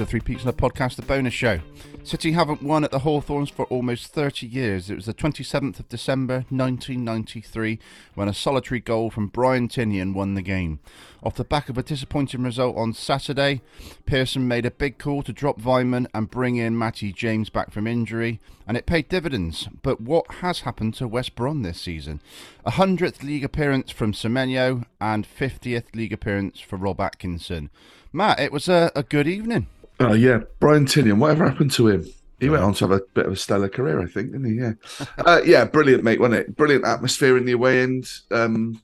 And to Three Peaks in a Podcast, the bonus show. City haven't won at the Hawthorns for almost 30 years. It was the 27th of December 1993 when a solitary goal from Brian Tinnion won the game. Off the back of a disappointing result on Saturday, Pearson made a big call to drop Weimann and bring in Matty James back from injury, and it paid dividends. But what has happened to West Brom this season? A 100th league appearance from Semenyo and 50th league appearance for Rob Atkinson. Matt, it was a, a good evening. Oh yeah, Brian Tinnion. Whatever happened to him? He went on to have a bit of a stellar career, I think, didn't he? Yeah, uh, yeah, brilliant, mate, wasn't it? Brilliant atmosphere in the away end. Um,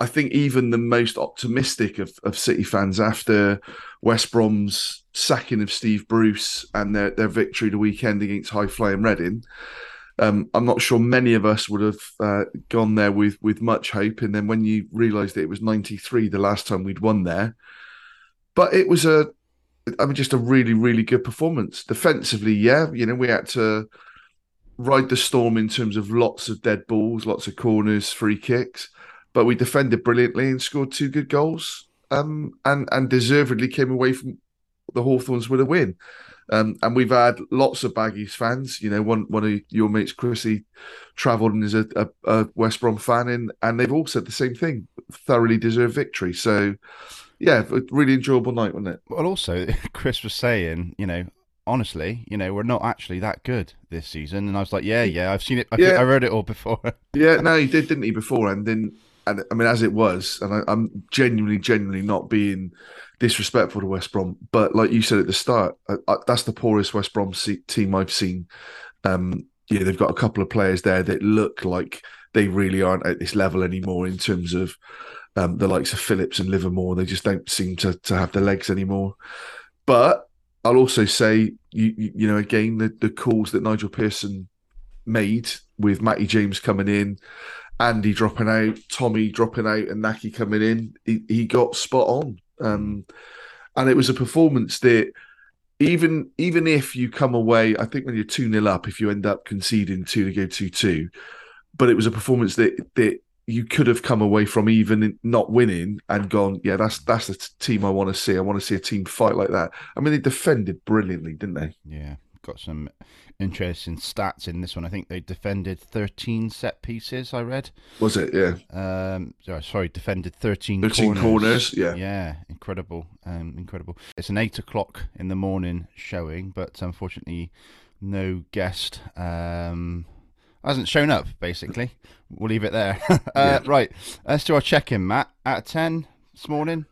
I think even the most optimistic of, of City fans after West Brom's sacking of Steve Bruce and their, their victory the weekend against High Flying Reading, um, I'm not sure many of us would have uh, gone there with with much hope. And then when you realised that it was '93 the last time we'd won there, but it was a, I mean, just a really really good performance defensively. Yeah, you know, we had to ride the storm in terms of lots of dead balls, lots of corners, free kicks, but we defended brilliantly and scored two good goals. Um, and and deservedly came away from the Hawthorns with a win. Um, and we've had lots of Baggies fans. You know, one one of your mates, Chrissy, travelled and is a, a, a West Brom fan, and and they've all said the same thing: thoroughly deserved victory. So, yeah, a really enjoyable night, wasn't it? Well, also, Chris was saying, you know, honestly, you know, we're not actually that good this season. And I was like, yeah, yeah, I've seen it. I, Yeah. I read it all before. Yeah, no, he did, didn't he? Before and then, and I mean, as it was, and I, I'm genuinely, genuinely not being disrespectful to West Brom, but like you said at the start, I, I, that's the poorest West Brom se- team I've seen. Um, yeah, they've got a couple of players there that look like they really aren't at this level anymore in terms of um, the likes of Phillips and Livermore. They just don't seem to to have the legs anymore. But I'll also say, you you, know, again, the the calls that Nigel Pearson made with Matty James coming in, Andy dropping out, Tommy dropping out, and Nahki coming in, he, he got spot on. Um, and it was a performance that even even if you come away, I think when you're 2 0 up, if you end up conceding two to go 2 2, but it was a performance that that you could have come away from even not winning and gone, yeah, that's that's the t- team I want to see. I want to see a team fight like that. I mean, they defended brilliantly, didn't they? yeah, got some interesting stats in this one. I think they defended 13 set pieces, I read. Was it? Yeah. Um, sorry, sorry, defended 13, 13 corners. corners, yeah. Yeah, incredible. Um, incredible. It's an eight o'clock in the morning showing, but unfortunately, no guest um, hasn't shown up, basically. We'll leave it there. uh, Yeah. Right, let's do our check in, Matt. Out of 10 this morning?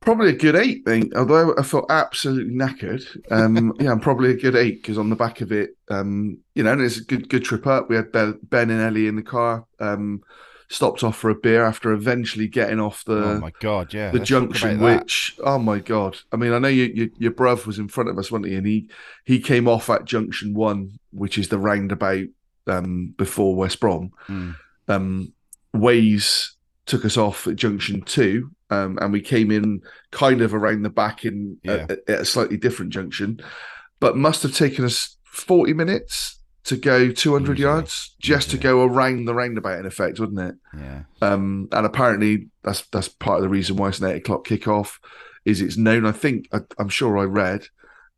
Probably a good eight, I think. Although I felt absolutely knackered. Um, yeah, I'm probably a good eight because on the back of it, um, you know, and it's a good good trip up. We had Ben, ben and Ellie in the car. Um, stopped off for a beer after eventually getting off the oh my God, yeah. the let's junction, which oh my god! I mean, I know you, you, your bruv was in front of us, wasn't he? And he he came off at junction one, which is the roundabout um, before West Brom. Mm. Um, Waze took us off at junction two, um, and we came in kind of around the back in Yeah. at, at a slightly different junction, but must have taken us forty minutes to go two hundred Easily. yards just to go around the roundabout. In effect, wouldn't it? Yeah. Um, and apparently that's that's part of the reason why it's an eight o'clock kickoff. Is it's known? I think I, I'm sure I read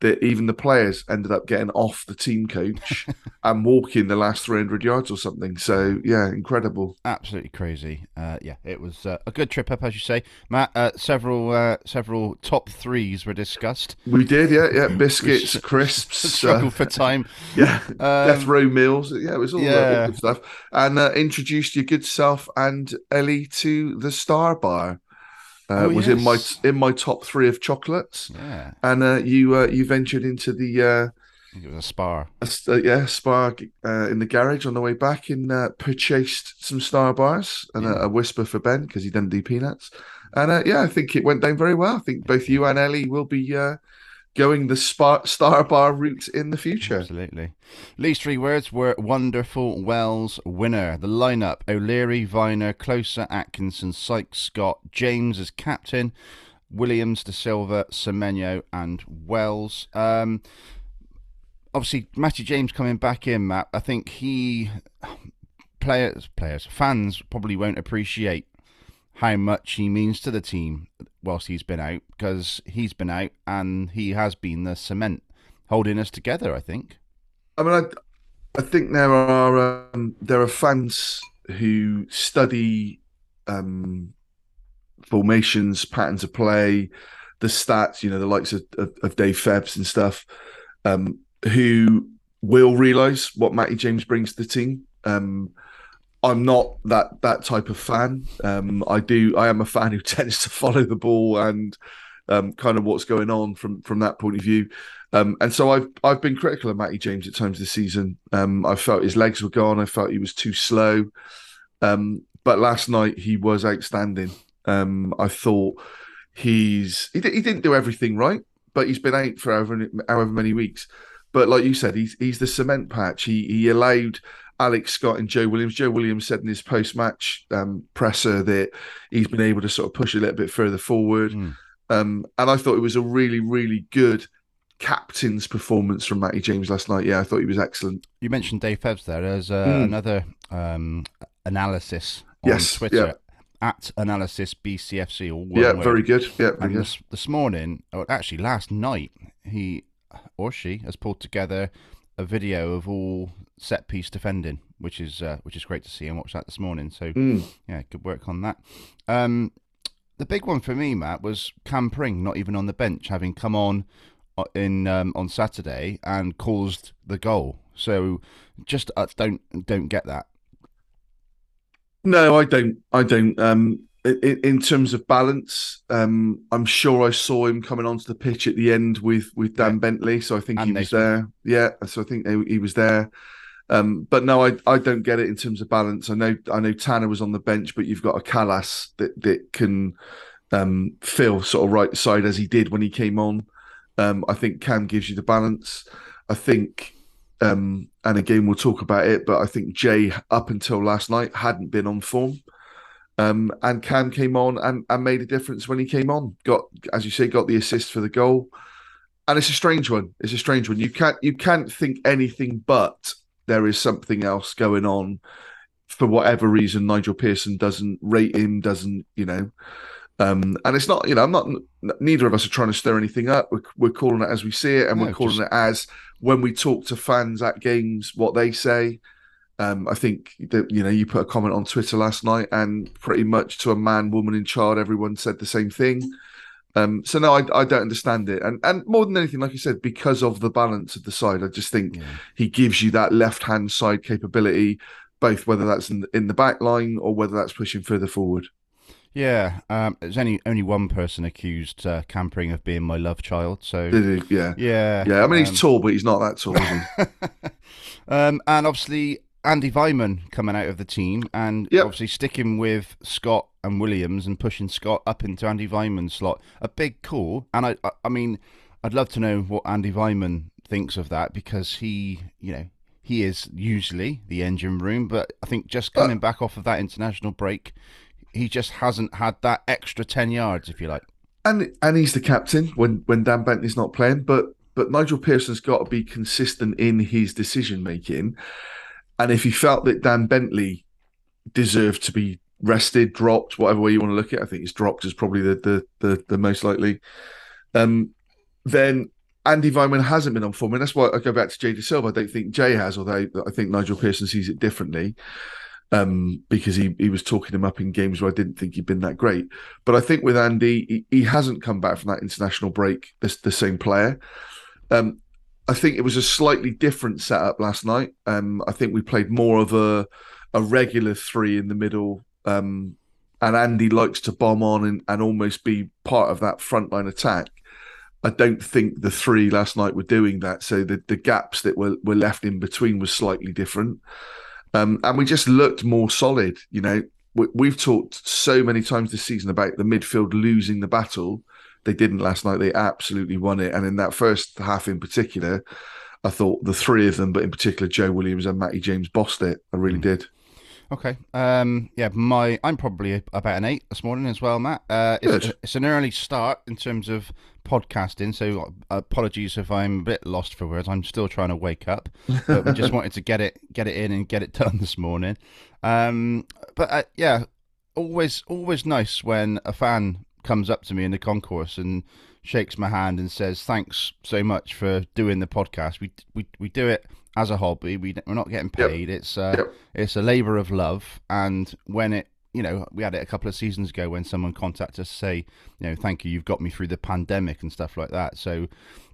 that even the players ended up getting off the team coach and walking the last 300 yards or something. So yeah, incredible. absolutely crazy. Uh, yeah, it was uh, a good trip up, as you say, Matt. Uh, several uh, several top threes were discussed. We did, yeah, yeah. Biscuits, crisps, Struggle uh, for time. yeah, death Um, row meals. Yeah, it was all yeah. that good stuff. And uh, introduced your good self and Ellie to the Star Bar. Uh, Oh, was in my in my top three of chocolates. yeah, and uh, you uh, you ventured into the uh, it was a spar. a s- uh, yeah spark uh, in the garage on the way back and uh, purchased some star bars and a, a whisper for Ben because he didn't do peanuts. And uh, yeah I think it went down very well. I think both you and Ellie will be uh, going the star, star bar route in the future. Absolutely. Least three words were wonderful Wells winner. The lineup O'Leary, Vyner, Klose, Atkinson, Sykes, Scott, James as captain, Williams, Dasilva, Semenyo, and Wells. Um, obviously, Matty James coming back in, Matt. I think he. Players, players, fans probably won't appreciate how much he means to the team whilst he's been out because he's been out and he has been the cement holding us together. I think. I mean, I, I think there are um, there are fans who study um, formations, patterns of play, the stats. You know, the likes of, of, of Dave Febbs and stuff, um, who will realise what Matty James brings to the team. Um, I'm not that that type of fan. Um, I do. I am a fan who tends to follow the ball and um, kind of what's going on from from that point of view. Um, and so I've I've been critical of Matty James at times this season. Um, I felt his legs were gone. I felt he was too slow. Um, but last night he was outstanding. Um, I thought he's he, he didn't do everything right, but he's been out for however, however many weeks. But like you said, he's he's the cement patch. He he allowed Alex Scott and Joe Williams. Joe Williams said in his post match um, presser that he's been able to sort of push a little bit further forward. Mm. Um, and I thought it was a really, really good captain's performance from Matty James last night. Yeah, I thought he was excellent. You mentioned Dave Febbs there. There's uh, mm. another um, analysis on yes, Twitter. Yeah. At analysis BCFC, or yeah, word. very good. Yeah, very good. This, this morning, or actually last night, he or she has pulled together a video of all set piece defending, which is uh, which is great to see. and watch that this morning. So mm. yeah, good work on that. Um, the big one for me, Matt, was Cam Pring not even on the bench, having come on uh, in um, on Saturday and caused the goal. So just uh, don't don't get that. No, I don't. I don't. Um, in, in terms of balance, um, I'm sure I saw him coming onto the pitch at the end with with Dan yeah. Bentley, so I think and he was there. Yeah, so I think he was there. Um, but no, I I don't get it in terms of balance. I know I know Tanner was on the bench, but you've got a Kalas that that can um, fill sort of right side as he did when he came on. Um, I think Cam gives you the balance. I think, um, and again we'll talk about it, but I think Jay up until last night hadn't been on form. Um, and Cam came on and, and made a difference when he came on. Got, as you say, got the assist for the goal. And it's a strange one. It's a strange one. You can't you can't think anything but there is something else going on. For whatever reason, Nigel Pearson doesn't rate him, doesn't, you know. Um, and it's not, you know, I'm not, neither of us are trying to stir anything up. We're, we're calling it as we see it, and no, we're calling just... it as when we talk to fans at games, what they say. Um, I think that you know you put a comment on Twitter last night, and pretty much to a man, woman, and child, everyone said the same thing. Um, so no, I, I don't understand it, and and more than anything, like you said, because of the balance of the side, I just think yeah. he gives you that left hand side capability, both whether that's in the, in the back line or whether that's pushing further forward. Yeah, um, there's only only one person accused uh, Cam Pring of being my love child. So yeah, yeah, yeah. I mean, he's um, tall, but he's not that tall. um, and obviously, Andy Weimann coming out of the team and yep. obviously sticking with Scott and Williams and pushing Scott up into Andy Weimann's slot. A big call. And I, I, I mean, I'd love to know what Andy Weimann thinks of that because he, you know, he is usually the engine room, but I think just coming back off of that international break, he just hasn't had that extra ten yards, if you like. And and he's the captain when when Dan Bentley's not playing, but but Nigel Pearson's got to be consistent in his decision making. And if he felt that Dan Bentley deserved to be rested, dropped, whatever way you want to look at it, I think he's dropped is probably the the the, the most likely. Um, then Andy Weimann hasn't been on form, and that's why I go back to Jay Silva. I don't think Jay has, although I think Nigel Pearson sees it differently um, because he, he was talking him up in games where I didn't think he'd been that great. But I think with Andy, he, he hasn't come back from that international break the, the same player. Um, I think it was a slightly different setup last night. Um, I think we played more of a a regular three in the middle, um, and Andy likes to bomb on and, and almost be part of that frontline attack. I don't think the three last night were doing that, so the, the gaps that were, were left in between was slightly different, um, and we just looked more solid. You know, we, we've talked so many times this season about the midfield losing the battle They didn't last night. They absolutely won it. And in that first half in particular, I thought the three of them, but in particular Joe Williams and Matty James, bossed it. I really did. Okay. Um, yeah, my I'm probably about an eight this morning as well, Matt. Uh, it's, it's an early start in terms of podcasting, so apologies if I'm a bit lost for words. I'm still trying to wake up, but we just wanted to get it get it in and get it done this morning. Um, but uh, yeah, always always nice when a fan comes up to me in the concourse and shakes my hand and says thanks so much for doing the podcast. We we we do it as a hobby. We we're not getting Yep. paid. It's uh, Yep. it's a labour of love. And when it you know we had it a couple of seasons ago when someone contacted us to say you know thank you you've got me through the pandemic and stuff like that. So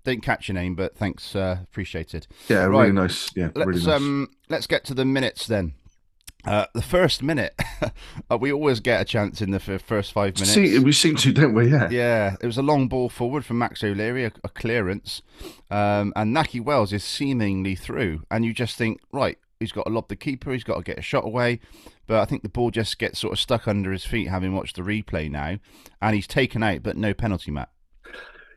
didn't catch your name, but thanks, uh, appreciate it. Yeah, Right. really nice. Yeah, Let's really nice. um let's get to the minutes then. Uh, the first minute, uh, we always get a chance in the f- first five minutes. See, we seem to, don't we? Yeah. Yeah, it was a long ball forward from Max O'Leary, a, a clearance, um, and Nahki Wells is seemingly through, and you just think, right, he's got to lob the keeper, he's got to get a shot away, but I think the ball just gets sort of stuck under his feet, having watched the replay now, and he's taken out, but no penalty, Matt.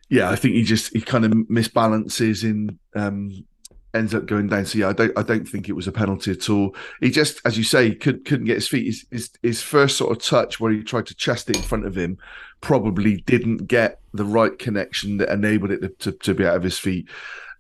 yeah, I think he just he kind of misbalances in um ends up going down. So yeah, I don't I don't think it was a penalty at all. He just, as you say, could couldn't get his feet. His, his his first sort of touch where he tried to chest it in front of him probably didn't get the right connection that enabled it to, to, to be out of his feet.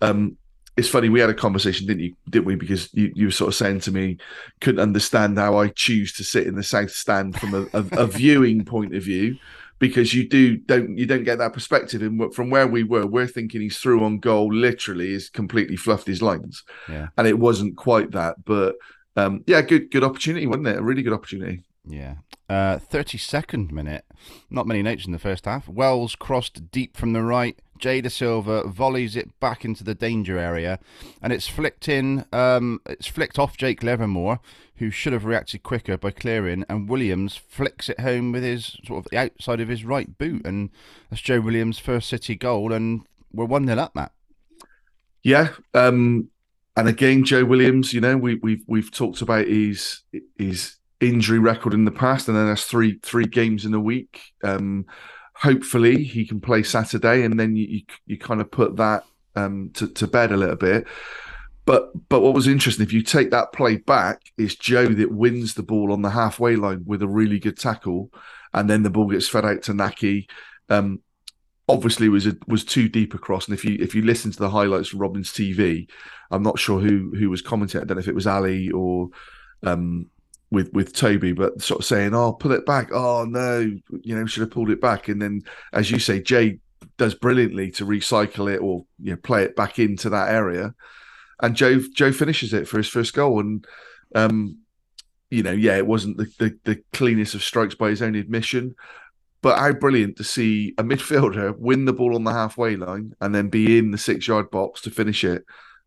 Um it's funny, we had a conversation, didn't you? Didn't we? Because you, you were sort of saying to me, couldn't understand how I choose to sit in the south stand from a, a, a viewing point of view because you do don't you don't get that perspective and from where we were we're thinking he's through on goal literally is completely fluffed his lines Yeah. and it wasn't quite that but um yeah good good opportunity wasn't it a really good opportunity Yeah. Uh, 32nd minute. Not many notes in the first half. Wells crossed deep from the right. Jay Dasilva volleys it back into the danger area, and it's flicked in. Um, it's flicked off Jake Livermore, who should have reacted quicker by clearing, and Williams flicks it home with his sort of the outside of his right boot, and that's Joe Williams' first City goal, and we're one 0 up, Matt. yeah um and again joe williams you know we we've we've talked about his his injury record in the past and then that's three three games in a week um hopefully he can play saturday and then you you, you kind of put that um to, to bed a little bit but but what was interesting if you take that play back it's joe that wins the ball on the halfway line with a really good tackle and then the ball gets fed out to nahki um obviously was a, was too deep across. And if you if you listen to the highlights from Robin's TV, I'm not sure who who was commenting. I don't know if it was Ali or um, with with Toby, but sort of saying, "Oh, pull it back." Oh no, you know, should have pulled it back. And then, as you say, Jay does brilliantly to recycle it or you know play it back into that area, and Joe Joe finishes it for his first goal. And um, you know, yeah, it wasn't the, the the cleanest of strokes by his own admission, but how brilliant to see a midfielder win the ball on the halfway line and then be in the six yard box to finish it.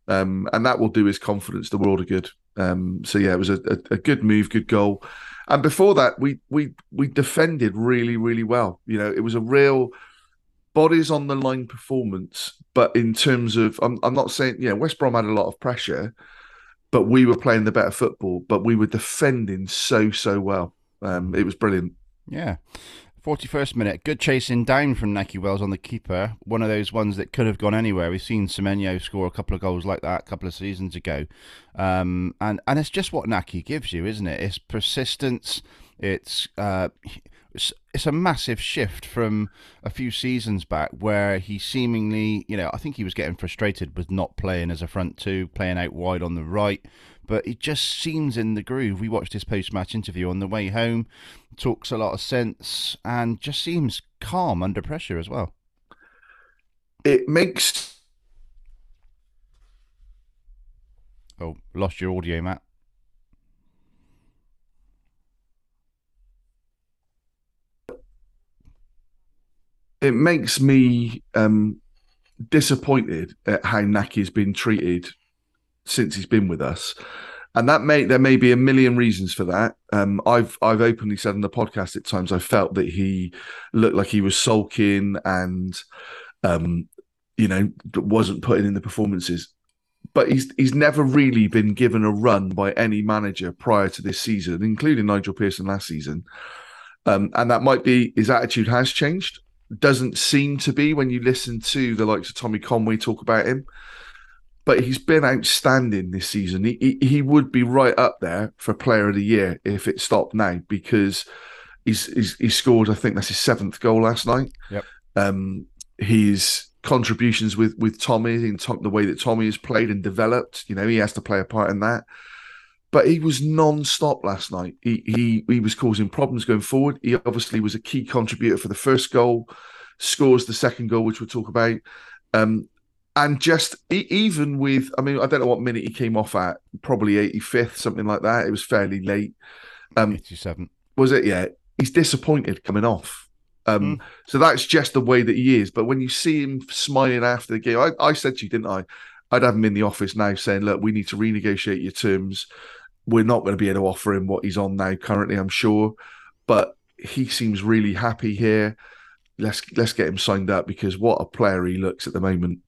Um, and that will do his confidence the world of good. Um, so yeah, it was a, a, a good move, good goal. And before that, we we we defended really, really well. You know, it was a real bodies on the line performance. But in terms of, I'm I'm not saying, yeah, West Brom had a lot of pressure, but we were playing the better football. But we were defending so so well. Um, it was brilliant. Yeah. 41st minute, good chasing down from Nahki Wells on the keeper. One of those ones that could have gone anywhere. We've seen Semenyo score a couple of goals like that a couple of seasons ago. Um, and, and it's just what Nahki gives you, isn't it? It's persistence. It's, uh, it's, it's a massive shift from a few seasons back where he seemingly, you know, I think he was getting frustrated with not playing as a front two, playing out wide on the right. But he just seems in the groove. We watched his post match interview on the way home, talks a lot of sense, and just seems calm under pressure as well. It makes Oh, lost your audio, Matt. it makes me um, disappointed at how Nahki's been treated since he's been with us. And that may there may be a million reasons for that. Um, I've I've openly said on the podcast at times I felt that he looked like he was sulking and um, you know wasn't putting in the performances. But he's he's never really been given a run by any manager prior to this season, including Nigel Pearson last season. Um, and that might be his attitude has changed. doesn't seem to be when you listen to the likes of Tommy Conway talk about him. But he's been outstanding this season. He, he, he would be right up there for Player of the Year if it stopped now because he's, he's he scored. I think that's his seventh goal last night. Yep. Um, his contributions with with Tommy in the way that Tommy has played and developed. You know, he has to play a part in that. But he was non-stop last night. He he he was causing problems going forward. He obviously was a key contributor for the first goal, scores the second goal, which we'll talk about. Um, and just even with, I mean, I don't know what minute he came off at, probably 85th, something like that. It was fairly late. Um, 87. Was it? Yeah. He's disappointed coming off. Um, mm. So that's just the way that he is. But when you see him smiling after the game, I, I said to you, didn't I? I'd have him in the office now saying, look, we need to renegotiate your terms. We're not going to be able to offer him what he's on now currently, I'm sure. But he seems really happy here. Let's let's get him signed up because what a player he looks at the moment.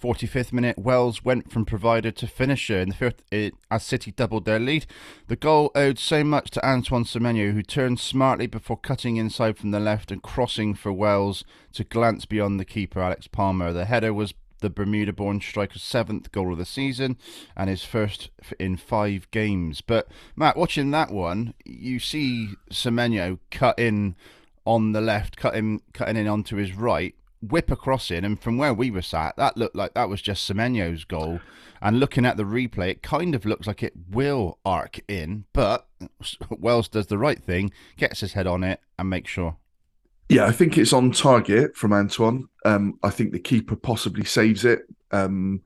45th minute, Wells went from provider to finisher in the fifth it, as City doubled their lead. The goal owed so much to Antoine Semenyo, who turned smartly before cutting inside from the left and crossing for Wells to glance beyond the keeper, Alex Palmer. The header was the Bermuda born striker's seventh goal of the season and his first in five games. But, Matt, watching that one, you see Semenyo cut in on the left, cut him, cutting in onto his right whip across in, and from where we were sat, that looked like that was just Semenyo's goal. And looking at the replay, it kind of looks like it will arc in, but Wells does the right thing, gets his head on it, and makes sure. Yeah, I think it's on target from Antoine. Um, I think the keeper possibly saves it. Um,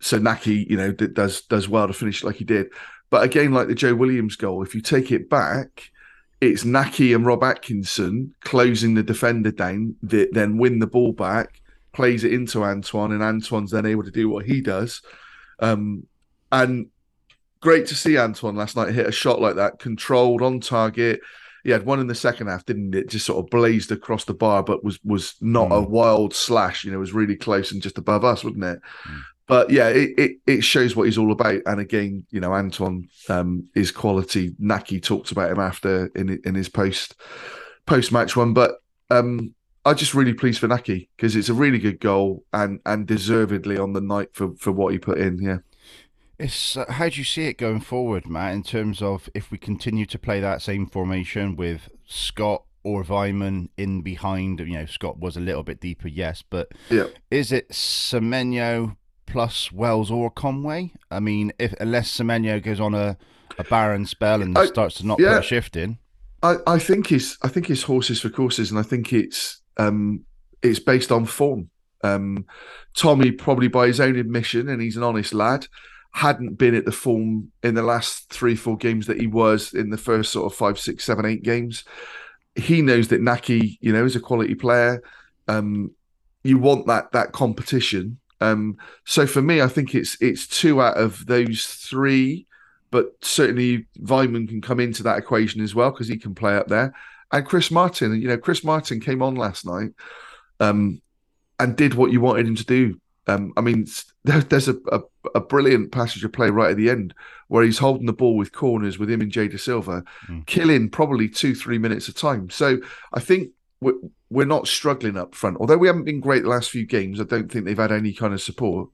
so Nahki, you know, does does well to finish like he did. But again, like the Joe Williams goal, if you take it back, it's Nahki and Rob Atkinson closing the defender down, that then win the ball back, plays it into Antoine, and Antoine's then able to do what he does. Um, and great to see Antoine last night hit a shot like that, controlled on target. He had one in the second half, didn't it? Just sort of blazed across the bar, but was was not mm. a wild slash. You know, it was really close and just above us, wasn't it? Mm but yeah, it, it, it, shows what he's all about. And again, you know, Anton um, is quality. Nahki talked about him after in in his post post match one, but um, I'm just really pleased for Nahki because it's a really good goal and and deservedly on the night for for what he put in. Yeah. It's uh, how do you see it going forward, Matt? In terms of if we continue to play that same formation with Scott or Weimann in behind, you know, Scott was a little bit deeper, yes, but yeah. is it Semenyo plus Wells or Conway. I mean, if unless Semenyo goes on a, a barren spell and I, starts to not yeah, put a shift in. I, I think it's I think it's horses for courses, and I think it's um it's based on form. Um, Tommy probably by his own admission, and he's an honest lad, hadn't been at the form in the last three four games that he was in the first sort of five six seven eight games. He knows that Nahki, you know, is a quality player. Um, you want that that competition um, so for me, I think it's it's two out of those three, but certainly Weimann can come into that equation as well because he can play up there. And Chris Martin, you know, Chris Martin came on last night um, and did what you wanted him to do. Um, I mean, there, there's a, a, a, brilliant passage of play right at the end where he's holding the ball with corners with him and Jay Dasilva, mm. killing probably two, three minutes of time. So I think we're, we're not struggling up front. Although we haven't been great the last few games, I don't think they've had any kind of support.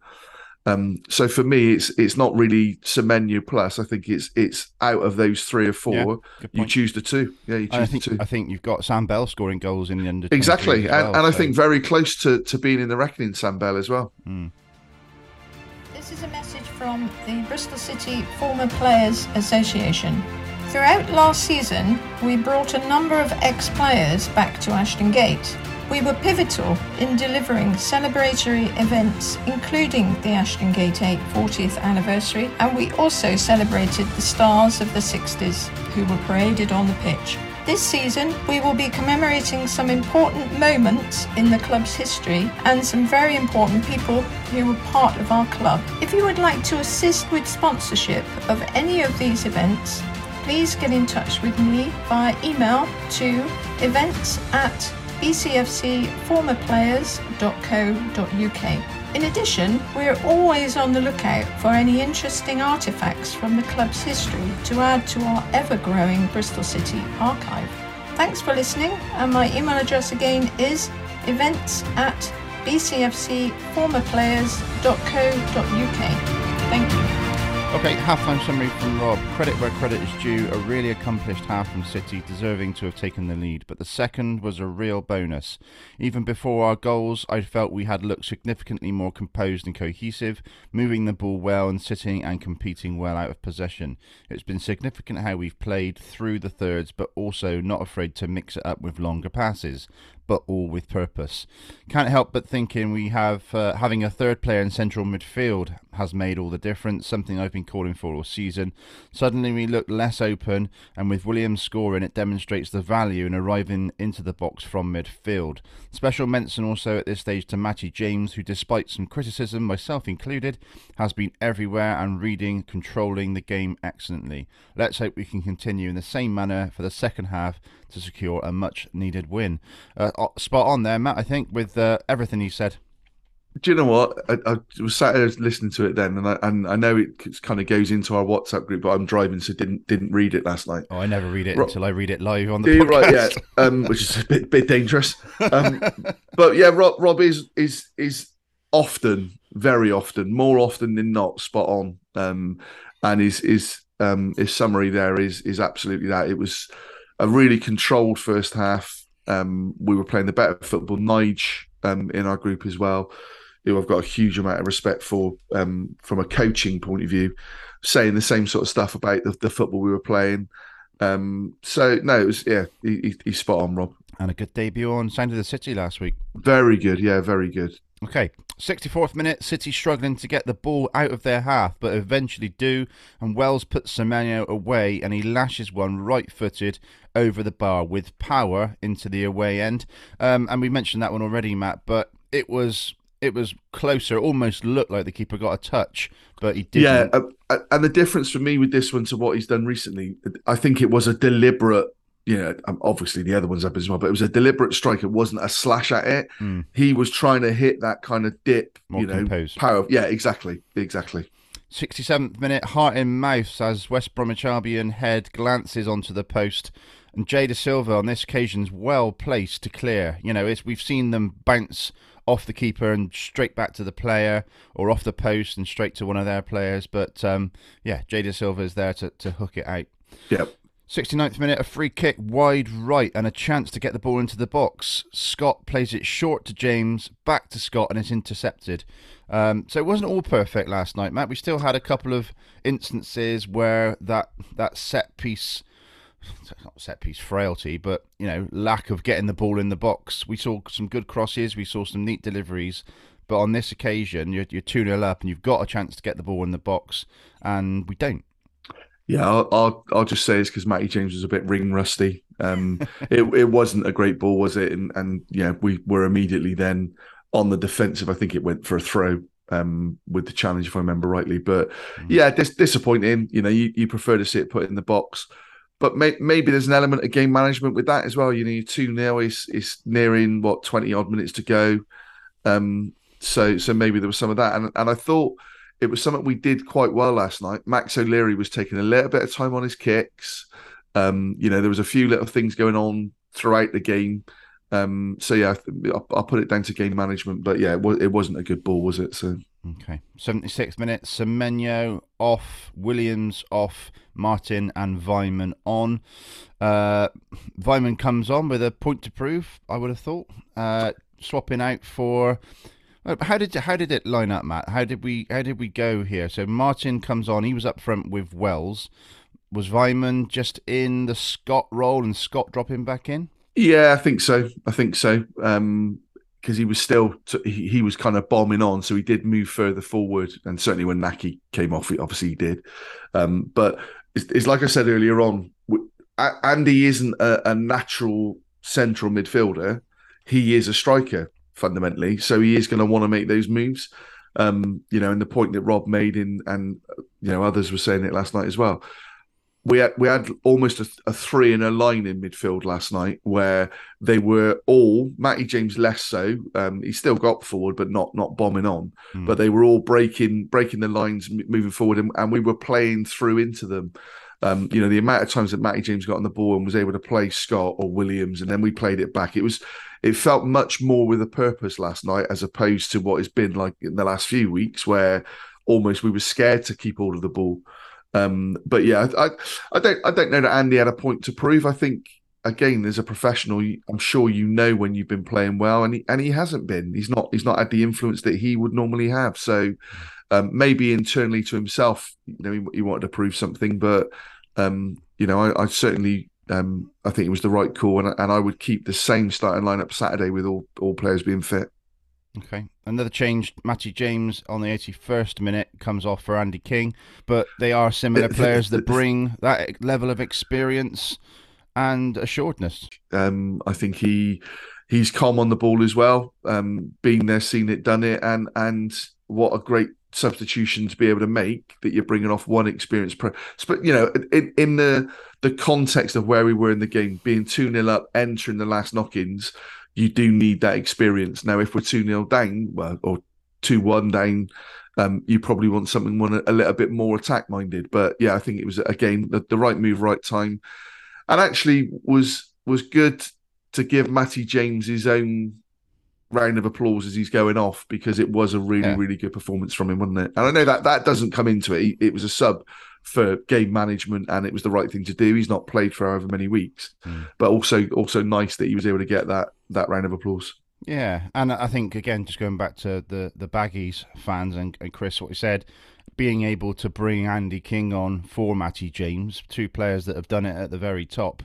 Um, so for me, it's it's not really Semenyo plus. I think it's it's out of those three or four, yeah, you choose the two. Yeah, you choose I think, the two. I think you've got Sam Bell scoring goals in the under exactly, well, and, and so. I think very close to, to being in the reckoning, Sam Bell as well. Mm. This is a message from the Bristol City Former Players Association. Throughout last season, we brought a number of ex players back to Ashton Gate. We were pivotal in delivering celebratory events, including the Ashton Gate 8 40th anniversary, and we also celebrated the stars of the 60s who were paraded on the pitch. This season, we will be commemorating some important moments in the club's history and some very important people who were part of our club. If you would like to assist with sponsorship of any of these events, please get in touch with me via email to events at bcfcformerplayers.co.uk. In addition, we are always on the lookout for any interesting artefacts from the club's history to add to our ever growing Bristol City archive. Thanks for listening, and my email address again is events at bcfcformerplayers.co.uk. Thank you. Okay, halftime summary from Rob. Credit where credit is due. A really accomplished half from City, deserving to have taken the lead. But the second was a real bonus. Even before our goals, I felt we had looked significantly more composed and cohesive, moving the ball well and sitting and competing well out of possession. It's been significant how we've played through the thirds, but also not afraid to mix it up with longer passes but all with purpose. Can't help but thinking we have uh, having a third player in central midfield has made all the difference. Something I've been calling for all season. Suddenly we look less open, and with Williams scoring, it demonstrates the value in arriving into the box from midfield. Special mention also at this stage to Matty James, who, despite some criticism, myself included, has been everywhere and reading, controlling the game excellently. Let's hope we can continue in the same manner for the second half to secure a much needed win. Uh, spot on there, Matt, I think, with uh, everything he said. Do you know what? I, I was sat there listening to it then, and I, and I know it kind of goes into our WhatsApp group, but I'm driving, so didn't didn't read it last night. Oh, I never read it Rob, until I read it live on the podcast. Right, yeah, um, which is a bit bit dangerous. Um, but yeah, Rob, Rob is is is often, very often, more often than not, spot on. Um, and his his um, his summary there is is absolutely that. It was a really controlled first half. Um, we were playing the better football. Nige um, in our group as well, who I've got a huge amount of respect for um, from a coaching point of view, saying the same sort of stuff about the, the football we were playing. Um, so no, it was yeah, he, he, he's spot on, Rob. And a good debut on Sound of the City last week. Very good, yeah, very good. Okay, 64th minute, City struggling to get the ball out of their half, but eventually do, and Wells puts Semenyo away, and he lashes one right-footed over the bar with power into the away end. Um, and we mentioned that one already, Matt, but it was it was closer. It almost looked like the keeper got a touch, but he didn't. Yeah, uh, uh and the difference for me with this one to what he's done recently, I think it was a deliberate you know, um, obviously the other ones up as well, but it was a deliberate strike. It wasn't a slash at it. Mm. He was trying to hit that kind of dip, More you know, composed. power. Yeah, exactly, exactly. 67th minute, heart in mouth as West Bromwich Albion head glances onto the post, and Jay Silva on this occasion is well placed to clear. You know, we've seen them bounce off the keeper and straight back to the player, or off the post and straight to one of their players. But um, yeah, Jay Silva is there to, to hook it out. Yep. 69th minute, a free kick wide right and a chance to get the ball into the box. Scott plays it short to James, back to Scott, and it's intercepted. Um, so it wasn't all perfect last night, Matt. We still had a couple of instances where that that set piece, not set piece frailty, but you know lack of getting the ball in the box. We saw some good crosses, we saw some neat deliveries, but on this occasion, you're, you're 2 0 up and you've got a chance to get the ball in the box, and we don't. Yeah, I'll, I'll, I'll just say it's because Matty James was a bit ring rusty. Um, it it wasn't a great ball, was it? And and yeah, we were immediately then on the defensive. I think it went for a throw um, with the challenge, if I remember rightly. But mm. yeah, dis- disappointing. You know, you, you prefer to see it put in the box, but may- maybe there's an element of game management with that as well. You know, two now is is nearing what twenty odd minutes to go. Um, so so maybe there was some of that, and and I thought it was something we did quite well last night. Max O'Leary was taking a little bit of time on his kicks. Um, you know, there was a few little things going on throughout the game. Um, so yeah, I'll, I'll, put it down to game management. But yeah, it, it wasn't a good ball, was it? So okay, seventy six minutes. Semenyo off, Williams off, Martin and Weimann on. Uh, Weimann comes on with a point to prove. I would have thought, uh, swapping out for how did how did it line up, Matt? How did we how did we go here? So Martin comes on. He was up front with Wells. Was Weimann just in the Scott role and Scott dropping back in? Yeah, I think so. I think so. Um, because he was still he, he was kind of bombing on, so he did move further forward, and certainly when Nahki came off, he obviously he did. Um, but it's, it's, like I said earlier on, Andy isn't a, a natural central midfielder; he is a striker fundamentally. So he is going to want to make those moves. Um, you know, and the point that Rob made in, and you know, others were saying it last night as well. we had we had almost a, a, three in a line in midfield last night where they were all Matty James less so. Um, he still got forward, but not not bombing on. Mm. But they were all breaking breaking the lines, moving forward, and, and we were playing through into them. Um, you know, the amount of times that Matty James got on the ball and was able to play Scott or Williams, and then we played it back. It was it felt much more with a purpose last night as opposed to what it's been like in the last few weeks, where almost we were scared to keep all of the ball. Um, but yeah, I, I don't I don't know that Andy had a point to prove. I think again, as a professional, I'm sure you know when you've been playing well, and he and he hasn't been. He's not he's not had the influence that he would normally have. So um, maybe internally to himself, you know, he, he wanted to prove something. But um, you know, I, I certainly um, I think it was the right call, and, and I would keep the same starting lineup Saturday with all all players being fit. Okay. Another change, Matty James on the 81st minute comes off for Andy King, but they are similar players that bring that level of experience and assuredness. Um, I think he he's calm on the ball as well, um, being there, seen it, done it, and and what a great substitution to be able to make that you're bringing off one experienced pro. But you know, in, in the the context of where we were in the game, being two 0 up, entering the last knock-ins, you do need that experience. Now, if we're 2 0 down, well, or 2 1 down, um, you probably want something one a little bit more attack minded. But yeah, I think it was again the, the, right move, right time, and actually was was good to give Matty James his own round of applause as he's going off because it was a really yeah. really good performance from him, wasn't it? And I know that that doesn't come into it. It was a sub for game management and it was the right thing to do. He's not played for however many weeks, mm. but also also nice that he was able to get that that round of applause. Yeah, and I think again, just going back to the the Baggies fans and, and Chris, what he said, being able to bring Andy King on for Matty James, two players that have done it at the very top,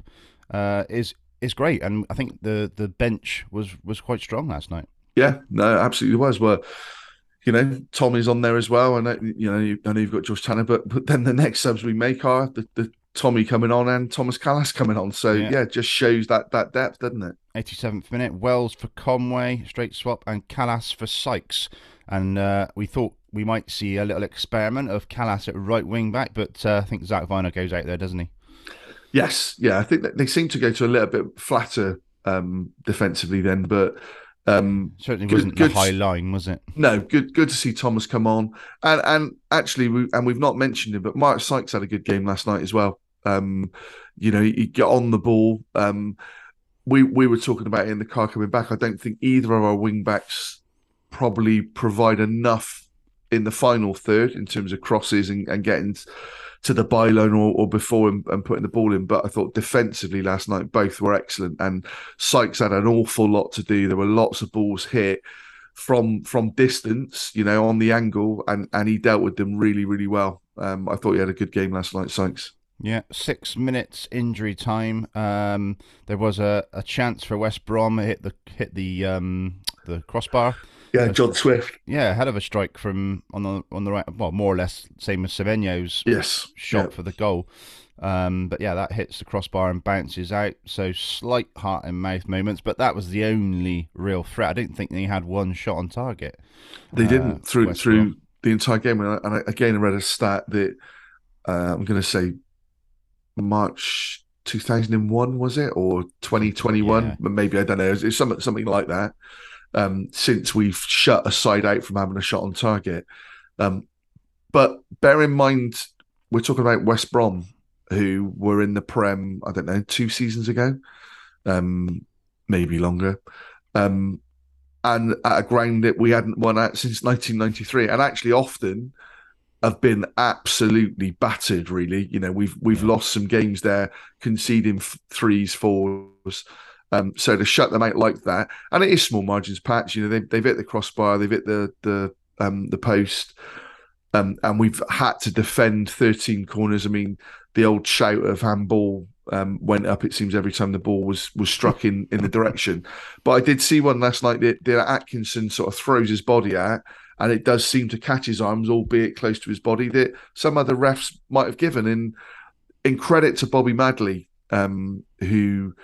uh, is is great. And I think the the bench was was quite strong last night. Yeah, no, absolutely was. Well, you know, Tommy's on there as well. And you know, I know you've got Josh Tanner, but but then the next subs we make are the, the Tommy coming on and Thomas Kalas coming on. So yeah. yeah, just shows that that depth, doesn't it? 87th minute, Wells for Conway, straight swap, and Kalas for Sykes. And uh, we thought we might see a little experiment of Kalas at right wing back, but uh, I think Zak Vyner goes out there, doesn't he? Yes, yeah. I think they seem to go to a little bit flatter um, defensively then, but um, Certainly good, wasn't good, the high line, was it? No, good good to see Thomas come on, and and actually, we, and we've not mentioned him, but Mark Sykes had a good game last night as well. Um, you know, he, he got on the ball. Um, we we were talking about it in the car coming back. I don't think either of our wing backs probably provide enough in the final third in terms of crosses and, and getting to the byline or, or before and, and, putting the ball in. But I thought defensively last night both were excellent, and Sykes had an awful lot to do. There were lots of balls hit from from distance, you know, on the angle, and and he dealt with them really really well. Um, I thought he had a good game last night, Sykes. Yeah, six minutes injury time. Um, there was a, a chance for West Brom hit the hit the um, the crossbar. Yeah, John Swift. Yeah, hell of a strike from on the on the right. Well, more or less same as Semenyo's yes shot for the goal. Um, but yeah, that hits the crossbar and bounces out. So slight heart and mouth moments, but that was the only real threat. I didn't think they had one shot on target. They uh, didn't through West through the entire game. And, I, and I, again, I read a stat that uh, I'm going to say March 2001 was it or 2021? Yeah. Maybe I don't know. It's something something like that um, since we've shut a side out from having a shot on target. Um, but bear in mind, we're talking about West Brom, who were in the Prem, I don't know, two seasons ago, um, maybe longer. Um, and at a ground that we hadn't won at since 1993, and actually often have been absolutely battered. Really, you know, we've we've lost some games there, conceding threes, fours, um, so to shut them out like that, and it is small margins patch. You know, they, they've hit the crossbar, they've hit the the um, the post, um, and we've had to defend 13 corners. I mean, the old shout of handball um, went up. It seems every time the ball was was struck in in the direction. But I did see one last night that, that Atkinson sort of throws his body at, and it does seem to catch his arms, albeit close to his body. That some other refs might have given. In in credit to Bobby Madley, um, who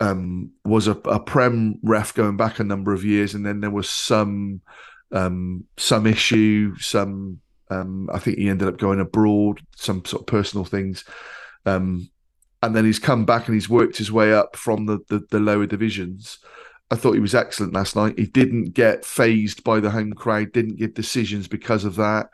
um, was a, a, prem ref going back a number of years, and then there was some um, some issue, some Um, I think he ended up going abroad, some sort of personal things. Um, and then he's come back and he's worked his way up from the, the, the lower divisions. I thought he was excellent last night. He didn't get phased by the home crowd, didn't give decisions because of that.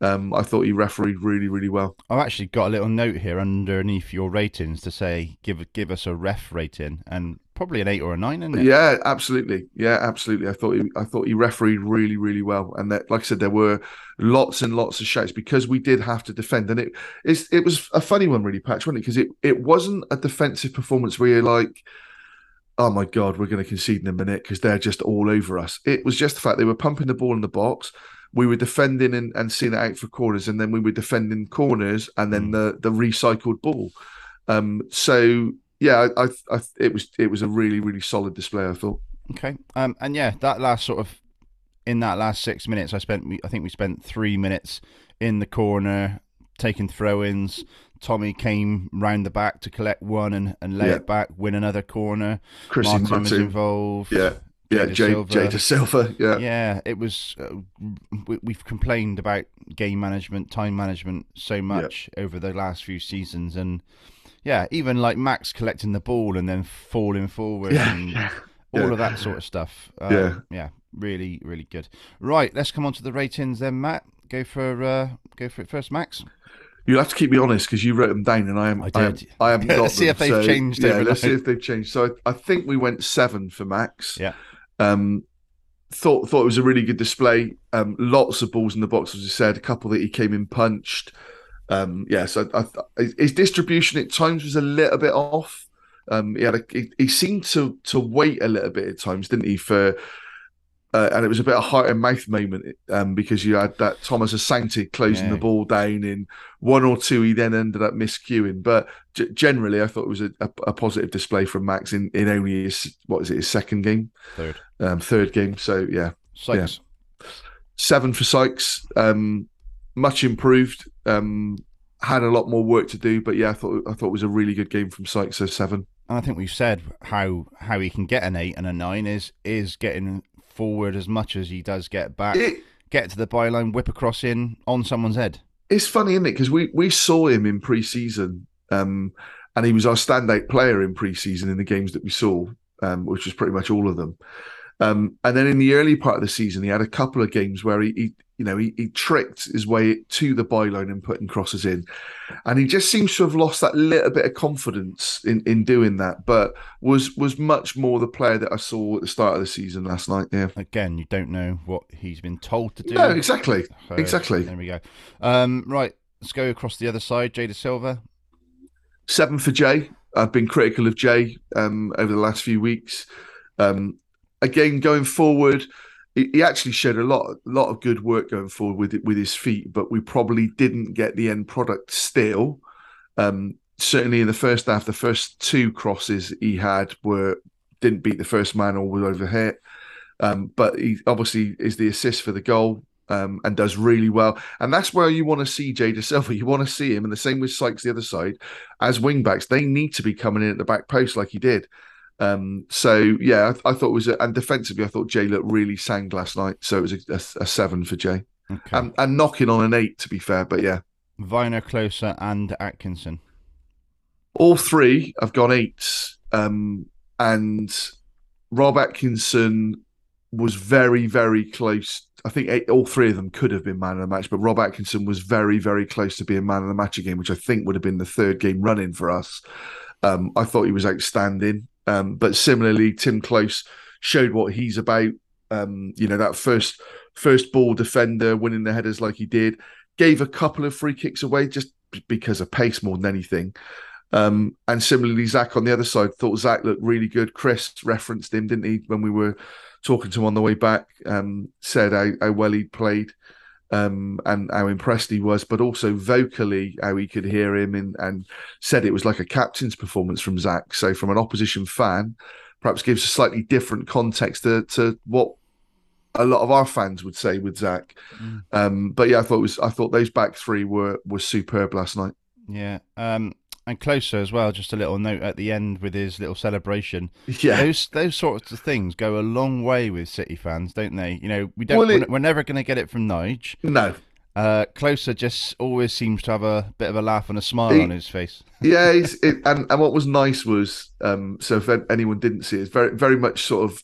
Um, I thought he refereed really, really well. I've actually got a little note here underneath your ratings to say give give us a ref rating and probably an eight or a nine, isn't it? Yeah, absolutely. Yeah, absolutely. I thought he, I thought he refereed really, really well, and that, like I said, there were lots and lots of shouts because we did have to defend, and it it was a funny one, really, Patch, wasn't it? Because it it wasn't a defensive performance where you're like. Oh my God, we're going to concede in a minute because they're just all over us. It was just the fact they were pumping the ball in the box we were defending and, and seeing it out for corners, and then we were defending corners and then the the recycled ball. Um, so yeah, I, I, I, it was it was a really really solid display. I thought. Okay, um, and yeah, that last sort of in that last six minutes, I spent I think we spent three minutes in the corner taking throw-ins. Tommy came round the back to collect one and, and lay Yeah. it back, win another corner. Chris Martin was involved. Yeah, yeah, Jay, Silva. Jay Dasilva. Yeah, Yeah, it was. Uh, we, we've complained about game management, time management so much over the last few seasons, and yeah, even like Max collecting the ball and then falling forward Yeah, and yeah, all yeah. of that sort of stuff. Um, Yeah. yeah, really, really good. Right, let's come on to the ratings then, Matt. Go for uh, go for it first, Max. You'll have to keep me honest because you wrote them down, and I am. I I, am. I am not. Let's see if they've so, changed Yeah, let's see if they've changed. So I, I think we went seven for Max. Yeah. Um, thought thought it was a really good display. Um, lots of balls in the box, as you said. A couple that he came in punched. Um, yeah, so his distribution at times was a little bit off. Um, he had a, he, he seemed to to wait a little bit at times, didn't he? For uh, and it was a bit of heart and mouth moment um, because you had that Thomas Asante closing Yeah. the ball down in one or two. He then ended up miscuing, but g- generally, I thought it was a, a, a positive display from Max in, in only his what is it his second game, Third, um, third game. So yeah, Sykes. seven for Sykes. Um, much improved. Um, had a lot more work to do, but yeah, I thought I thought it was a really good game from Sykes. So seven. And I think we've said how how he can get an eight and a nine is is getting forward as much as he does get back. It, get to the byline, whip across in on someone's head. it's funny, isn't it? Because we we saw him in pre-season, um, and he was our standout player in pre-season in the games that we saw, um, which was pretty much all of them. Um, and then in the early part of the season, he had a couple of games where he, he you know, he, he tricked his way to the byline and putting crosses in, and he just seems to have lost that little bit of confidence in, in doing that. But was was much more the player that I saw at the start of the season last night. Yeah, Again, you don't know what he's been told to do. no, exactly, So, exactly. There we go. Um, right, let's go across the other side. Jay Dasilva. Seven for Jay. I've been critical of Jay um, over the last few weeks. Um, again, going forward, he, actually showed a lot, a lot of good work going forward with with his feet, but we probably didn't get the end product still. Um, certainly in the first half, the first two crosses he had were didn't beat the first man or were overhit. Um, but he obviously is the assist for the goal um, and does really well. And that's where you want to see Jada Silva. You want to see him, and the same with Sykes the other side as wing backs. They need to be coming in at the back post like he did. Um, so yeah, I, I thought it was a, and defensively, I thought Jay looked really sang last night. So it was a, a, a seven for Jay, Okay. and, and knocking on an eight to be fair. But yeah, Vyner, Klose, and Atkinson. all three have gone eights. Um, and Rob Atkinson was very, very close. I think eight, all three of them could have been man of the match, but Rob Atkinson was very, very close to being man of the match again, which I think would have been the third game running for us. Um, I thought he was outstanding. Um, but similarly, Tim Klose showed what he's about. Um, you know, that first first ball defender winning the headers like he did, gave a couple of free kicks away just because of pace more than anything. Um, and similarly, Zak on the other side thought Zak looked really good. Chris referenced him, didn't he, when we were talking to him on the way back? Um, said how, how well he played um, and how impressed he was, but also vocally how he could hear him and, and said it was like a captain's performance from Zak. So, from an opposition fan, perhaps gives a slightly different context to, to what a lot of our fans would say with Zak. Mm. Um, but yeah, I thought it was I thought those back three were were superb last night. Yeah. Um, and Klose as well. Just a little note at the end with his little celebration. Yeah, Those those sorts of things go a long way with City fans, don't they? You know, we don't. Well, we're, it- we're never going to get it from Nige. no, Uh, Klose just always seems to have a bit of a laugh and a smile He- on his face. yeah, he's, it, and and what was nice was um, so if anyone didn't see it, it's very very much sort of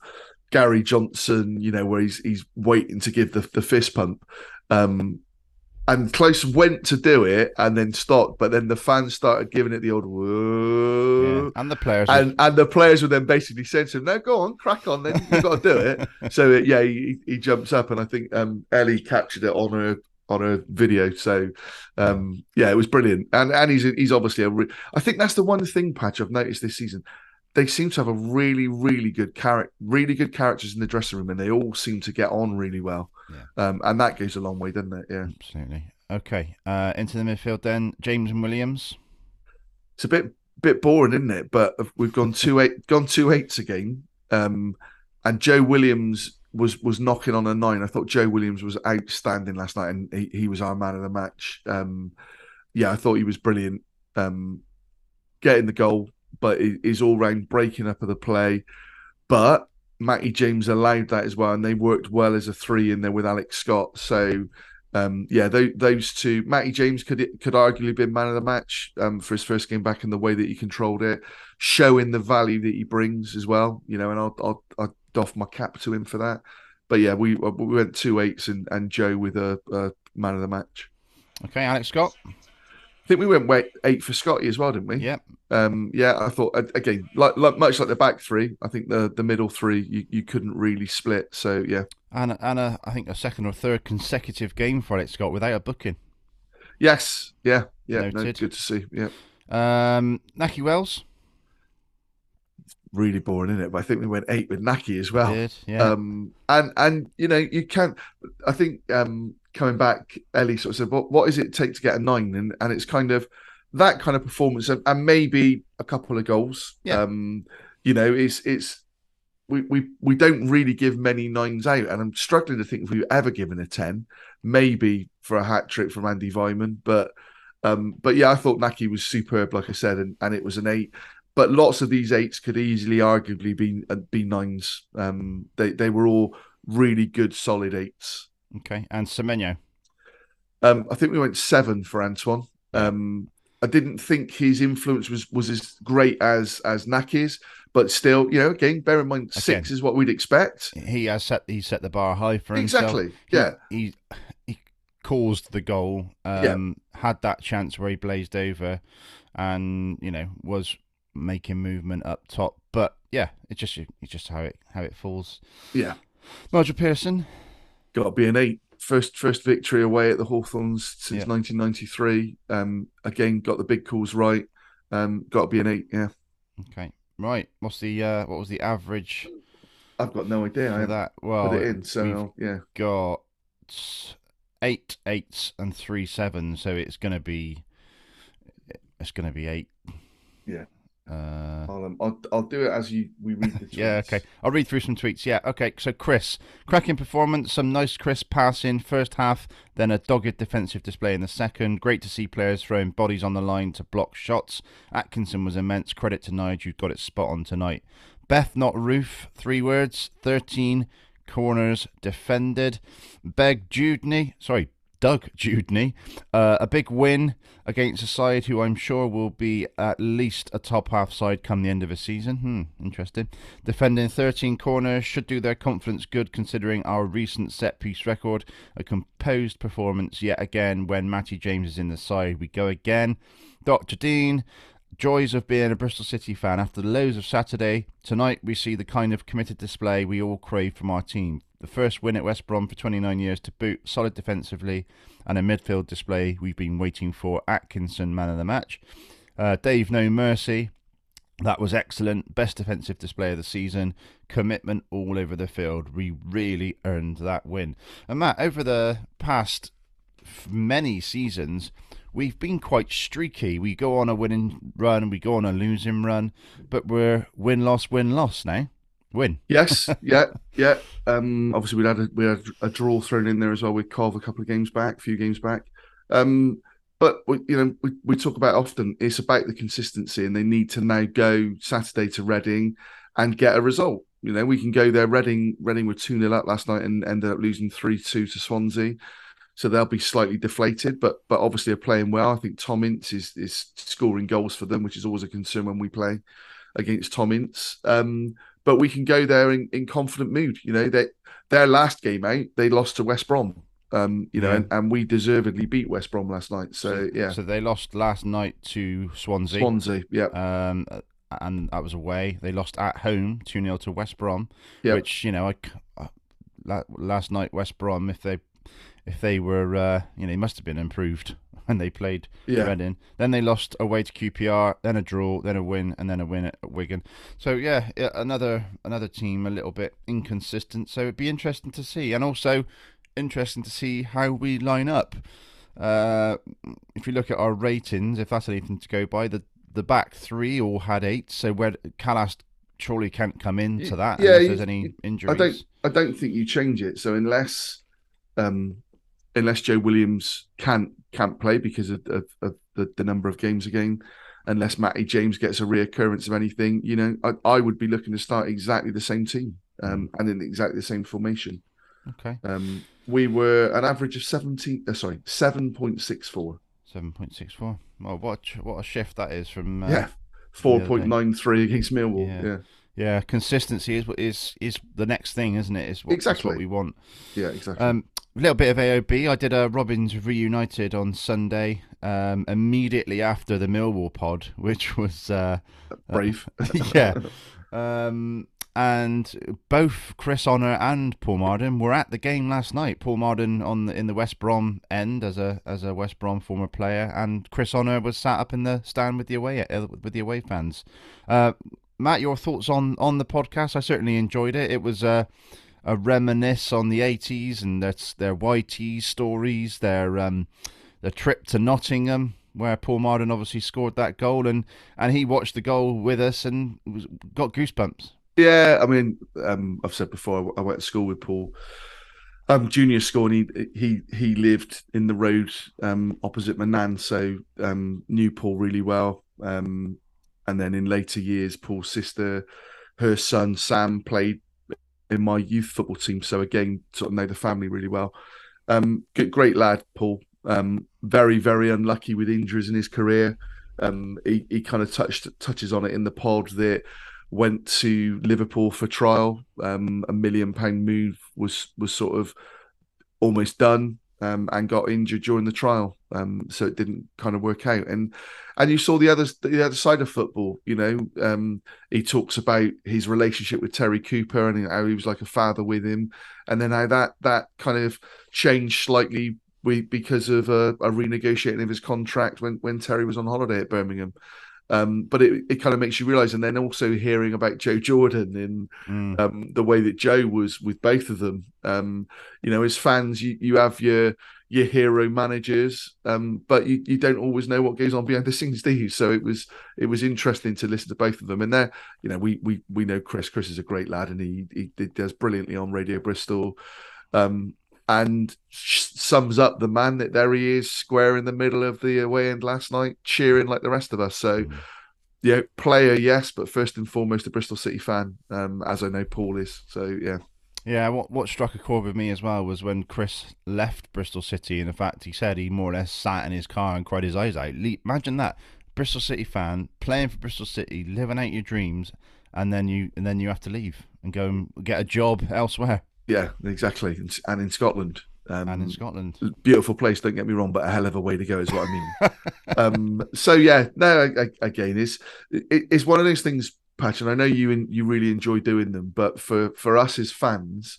Gary Johnson, you know, where he's he's waiting to give the the fist pump. Um, and Klose went to do it and then stopped, but then the fans started giving it the old Yeah. And the players. And and the players were then basically saying to him, "No, go on, crack on, then you've got to do it." so uh, yeah, he, he jumps up, and I think um, Ellie captured it on her on her video. So um, yeah, it was brilliant, and and he's he's obviously a. Re- I think that's the one thing, Patch, I've noticed this season. They seem to have a really, really good character, really good characters in the dressing room, and they all seem to get on really well. Yeah. Um, and that goes a long way, doesn't it? Yeah, Absolutely. Okay. Uh, into the midfield then. James and Williams. it's a bit bit boring, isn't it? But we've gone two eight, gone two eights again. Um, and Joe Williams was was knocking on a nine. I thought Joe Williams was outstanding last night, and he, he was our man of the match. Um, yeah, I thought he was brilliant. Um, getting the goal, but his all round breaking up of the play. But Matty James allowed that as well, and they worked well as a three in there with Alex Scott. So. Um, yeah, those, those two. Matty James could could arguably been man of the match um, for his first game back, and the way that he controlled it, showing the value that he brings as well. You know, and I'll I'll, I'll doff my cap to him for that. But yeah, we we went two eights and, and Joe with a, a man of the match. Okay. Alex Scott. I think we went wait, eight for Scotty as well, didn't we? Yeah. Um, yeah, I thought again, like, like much like the back three, I think the the middle three you, you couldn't really split. So yeah, And, and a, I think a second or third consecutive game for Alex Scott without a booking. yes, yeah, yeah, no, good to see. Yeah, Um, Nahki Wells. really boring, isn't it? But I think we went eight with Nahki as well. Did. Yeah. Um, and and you know you can't. I think um, coming back, Ellie sort of said, "What what does it take to get a nine? And and it's kind of that kind of performance, and, and maybe a couple of goals. Yeah. Um, you know, it's it's we we we don't really give many nines out, and I'm struggling to think if we've ever given a ten. Maybe for a hat trick from Andy Weimann, but um, but yeah, I thought Nahki was superb, like I said, and, and it was an eight. But lots of these eights could easily, arguably, be uh, be nines. Um, they they were all really good, solid eights. Okay. And Semenyo. Um, I think we went seven for Antoine. Um, I didn't think his influence was was as great as as Nahki's, but still, you know, again, bear in mind six is what we'd expect. He has set. He set the bar high for himself. Exactly. Yeah. He he caused the goal. Um, had that chance where he blazed over, and you know was making movement up top. But yeah, it's just it's just how it how it falls. Yeah, Nigel Pearson. Got to be an eight. First first victory away at the Hawthorns since Yeah. 1993. Um, again, got the big calls right. Um, got to be an eight. Yeah, Okay. Right. What's the uh, what was the average I've got no idea. I that? Well, put it in, so yeah. got eight eights and three sevens, so it's gonna be it's gonna be eight. Yeah. Uh, I'll, um, I'll I'll do it as you we read the tweets. yeah, okay. I'll read through some tweets. Yeah, okay. So Chris, cracking performance, some nice crisp passing first half, then a dogged defensive display in the second. Great to see players throwing bodies on the line to block shots. Atkinson was immense. Credit to Nigel, you got it spot on tonight. Beth, not roof. Three words. Thirteen corners defended. Beg Judney, sorry, Doug Judney, uh, a big win against a side who I'm sure will be at least a top half side come the end of the season. Hmm, interesting. Defending 13 corners should do their confidence good considering our recent set piece record. A composed performance yet again when Matty James is in the side. We go again. Dr. Dean, joys of being a Bristol City fan. After the lows of Saturday, tonight we see the kind of committed display we all crave from our team. The first win at West Brom for 29 years to boot, solid defensively, and a midfield display we've been waiting for. Atkinson, man of the match. Uh, Dave, no mercy. That was excellent. Best defensive display of the season. Commitment all over the field. We really earned that win. And Matt, over the past many seasons, we've been quite streaky. We go on a winning run, we go on a losing run, but we're win loss win loss now. Win. Yes, yeah, yeah. Um, obviously, we had a, we had a draw thrown in there as well with Cov a couple of games back, a few games back. Um, but we, you know, we, we talk about often it's about the consistency, and they need to now go Saturday to Reading and get a result. You know, we can go there. Reading, Reading were two 0 up last night and ended up losing three two to Swansea. so they'll be slightly deflated. But but obviously are playing well. I think Tom Ince is is scoring goals for them, which is always a concern when we play against Tom Ince. Um, but we can go there in, in confident mood. You know, they, their last game out, they lost to West Brom. Um, you know, Yeah. and, and we deservedly beat West Brom last night. So, yeah, So they lost last night to Swansea. Swansea, yeah, Um, and that was away. They lost at home 2 0 to West Brom, Yeah. which, you know, I, uh, last night, West Brom, if they if they were, uh, you know, they must have been improved when they played Yeah. Reading. Then they lost away to QPR, then a draw, then a win, and then a win at Wigan. So yeah, another another team a little bit inconsistent. So it'd be interesting to see, and also interesting to see how we line up. Uh, if you look at our ratings, if that's anything to go by, the the back three all had eight. So where Kalas surely can't come into that yeah, you- there's any injuries. I don't, I don't think you change it. So unless, um, unless Joe Williams can't can't play because of, of, of the, the number of games again, unless Matty James gets a reoccurrence of anything, you know, I, I would be looking to start exactly the same team um, and in exactly the same formation. Okay, Um, we were an average of seventeen. Uh, sorry, seven point six four. seven point six four. Well, what a, what a shift that is from uh, yeah, four point nine three against Millwall. Yeah. Yeah, Yeah, consistency is is is the next thing, isn't it? Is what, Exactly. what we want. yeah, exactly. Um, a little bit of AOB. I did a Robins reunited on Sunday, um, immediately after the Millwall pod, which was uh, Brave. yeah. Um, and both Chris Honor and Paul Marden were at the game last night. Paul Marden on the, in the West Brom end as a as a West Brom former player, and Chris Honor was sat up in the stand with the away uh, with the away fans. Uh, Matt, your thoughts on on the podcast? I certainly enjoyed it. It was a a reminisce on the 80s and that's their YT stories, their um, the trip to Nottingham where Paul Marden obviously scored that goal and and he watched the goal with us and was, got goosebumps. Yeah, I mean, um, I've said before, I went to school with Paul, um, junior school, and he he he lived in the road um, opposite my nan, so um, knew Paul really well. Um, and then in later years, Paul's sister, her son Sam played in my youth football team, so again, sort of know the family really well. Um, great lad, Paul. Um, very very unlucky with injuries in his career. Um, he he kind of touched touches on it in the pod that went to Liverpool for trial. Um, a million pound move was was sort of almost done, um, and got injured during the trial. Um, so it didn't kind of work out. And and you saw the other the other side of football. You know, um, he talks about his relationship with Terry Cooper and how he was like a father with him, and then how that that kind of changed slightly. Because of a, a renegotiating of his contract when, when Terry was on holiday at Birmingham, um, but it, it kind of makes you realize, and then also hearing about Joe Jordan in Mm. um, the way that Joe was with both of them. Um, you know, as fans, you, you have your your hero managers, um, but you, you don't always know what goes on behind the scenes, do you? So it was it was interesting to listen to both of them. And there, you know, we we we know Chris. Chris is a great lad, and he he, he does brilliantly on Radio Bristol. Um, and sums up the man that there he is, square in the middle of the away end last night, cheering like the rest of us. So, yeah, player, yes, but first and foremost, a Bristol City fan, um, as I know Paul is. So, yeah, Yeah, what what struck a chord with me as well was when Chris left Bristol City, and the fact, he said he more or less sat in his car and cried his eyes out. Le- Imagine that, Bristol City fan playing for Bristol City, living out your dreams, and then you and then you have to leave and go and get a job elsewhere yeah, exactly. And, and in Scotland, um, and in Scotland. beautiful place. Don't get me wrong, but a hell of a way to go is what I mean. um, so yeah, no, I, I, again, it's it, it's one of those things, Patch, and I know you and you really enjoy doing them, but for for us as fans,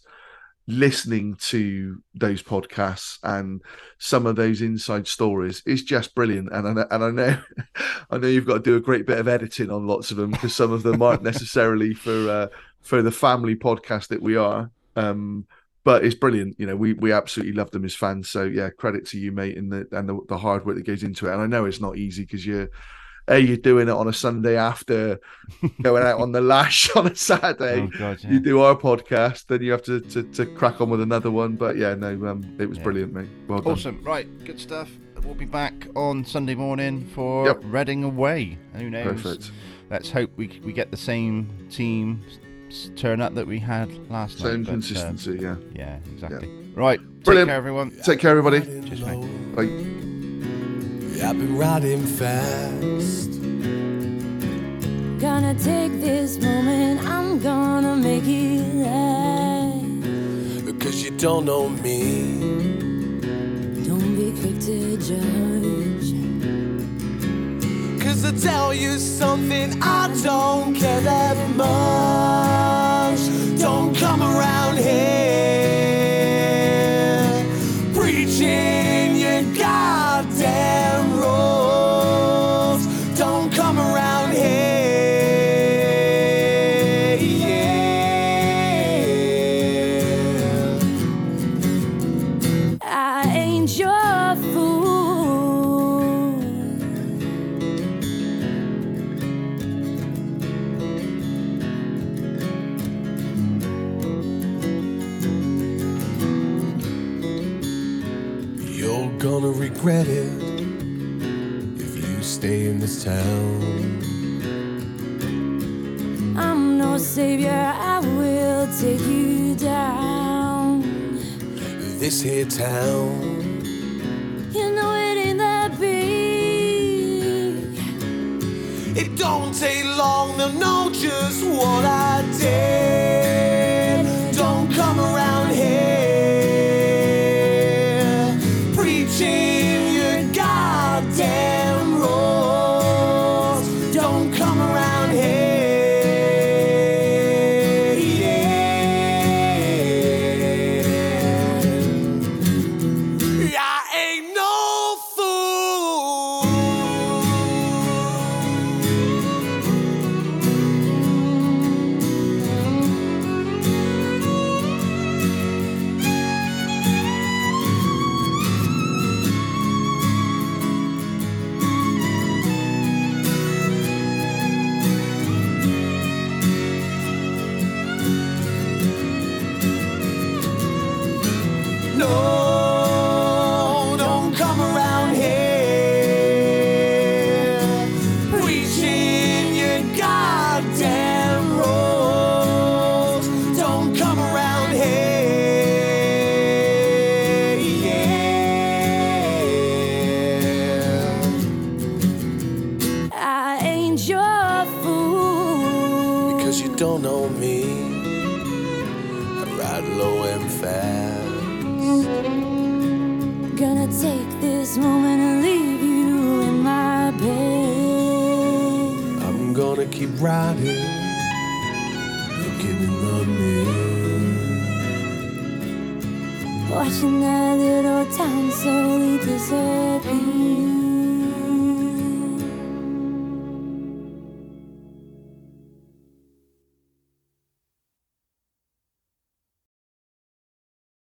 listening to those podcasts and some of those inside stories is just brilliant. And I know, and I know, I know you've got to do a great bit of editing on lots of them because some of them aren't necessarily for uh, for the family podcast that we are. Um, but it's brilliant. You know, we we absolutely love them as fans. So yeah, credit to you, mate, and the and the, the hard work that goes into it. And I know it's not easy because you're. A, you're doing it on a Sunday after going out on the lash on a Saturday Oh God, yeah. you do our podcast, then you have to, to, to crack on with another one. But yeah, no, um, it was Yeah. brilliant, mate. Well done. Awesome. Right, good stuff. We'll be back on Sunday morning for Yep. Reading away. Who knows? Perfect. Let's hope we we get the same team, s- turn up that we had last Same night. but, uh, consistency, yeah. yeah, exactly. Right. Brilliant. Take care, everyone. Take care, everybody. Cheers, mate. Bye. I've been riding fast. Gonna take this moment, I'm gonna make it last. Because you don't know me. Don't be quick to judge. I tell you something, I don't care that much. Don't come around here This here town. You know it ain't that big. It don't take long to know just what I did.